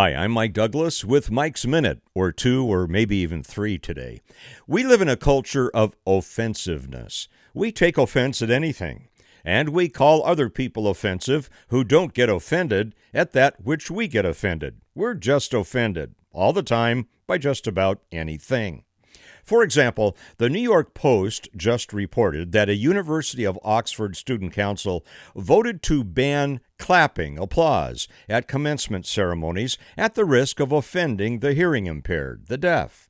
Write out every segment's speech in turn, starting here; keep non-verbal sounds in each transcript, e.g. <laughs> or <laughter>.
Hi, I'm Mike Douglas with Mike's Minute, or two, or maybe even three today. We live in a culture of offensiveness. We take offense at anything, and we call other people offensive who don't get offended at that which we get offended. We're just offended all the time by just about anything. For example, the New York Post just reported that a University of Oxford student council voted to ban clapping applause at commencement ceremonies at the risk of offending the hearing impaired, the deaf.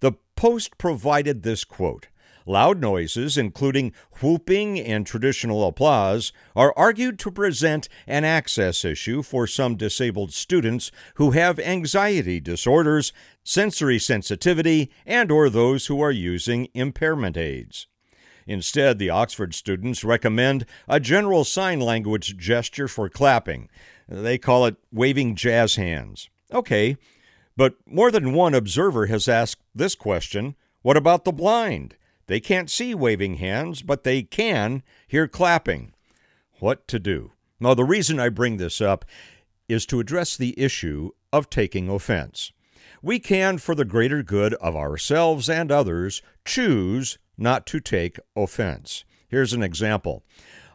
The Post provided this quote Loud noises, including whooping and traditional applause, are argued to present an access issue for some disabled students who have anxiety disorders, sensory sensitivity, and or those who are using impairment aids. Instead, the Oxford students recommend a general sign language gesture for clapping. They call it waving jazz hands. Okay, but more than one observer has asked this question what about the blind? They can't see waving hands, but they can hear clapping. What to do? Now, the reason I bring this up is to address the issue of taking offense. We can, for the greater good of ourselves and others, choose not to take offense. Here's an example.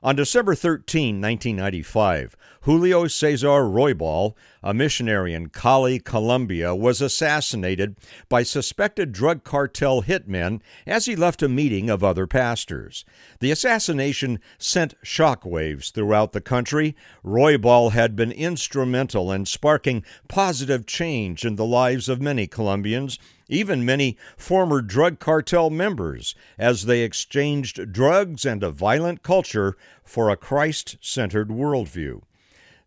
On December 13, 1995, Julio Cesar Ruibal, a missionary in Cali, Colombia, was assassinated by suspected drug cartel hitmen as he left a meeting of other pastors. The assassination sent shockwaves throughout the country. Ruibal had been instrumental in sparking positive change in the lives of many Colombians even many former drug cartel members, as they exchanged drugs and a violent culture for a Christ centered worldview.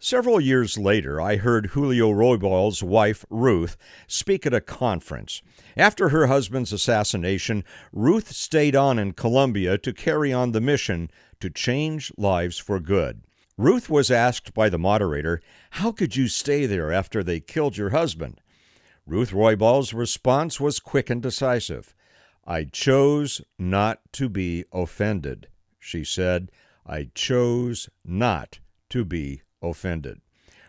Several years later, I heard Julio Ruibal's wife, Ruth, speak at a conference. After her husband's assassination, Ruth stayed on in Colombia to carry on the mission to change lives for good. Ruth was asked by the moderator, How could you stay there after they killed your husband? Ruth Ruibal's response was quick and decisive. I chose not to be offended, she said. I chose not to be offended.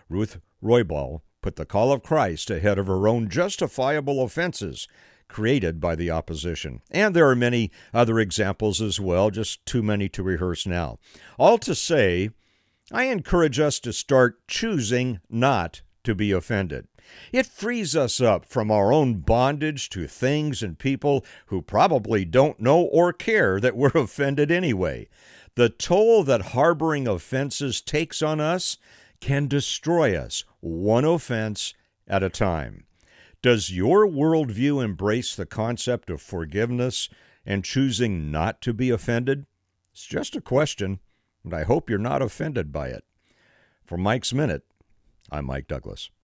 Ruth Ruibal put the call of Christ ahead of her own justifiable offenses created by the opposition. And there are many other examples as well, just too many to rehearse now. All to say, I encourage us to start choosing not to be offended. It frees us up from our own bondage to things and people who probably don't know or care that we're <laughs> offended anyway. The toll that harboring offenses takes on us can destroy us, one offense at a time. Does your worldview embrace the concept of forgiveness and choosing not to be offended? It's just a question, and I hope you're not offended by it. For Mike's Minute, I'm Mike Douglas.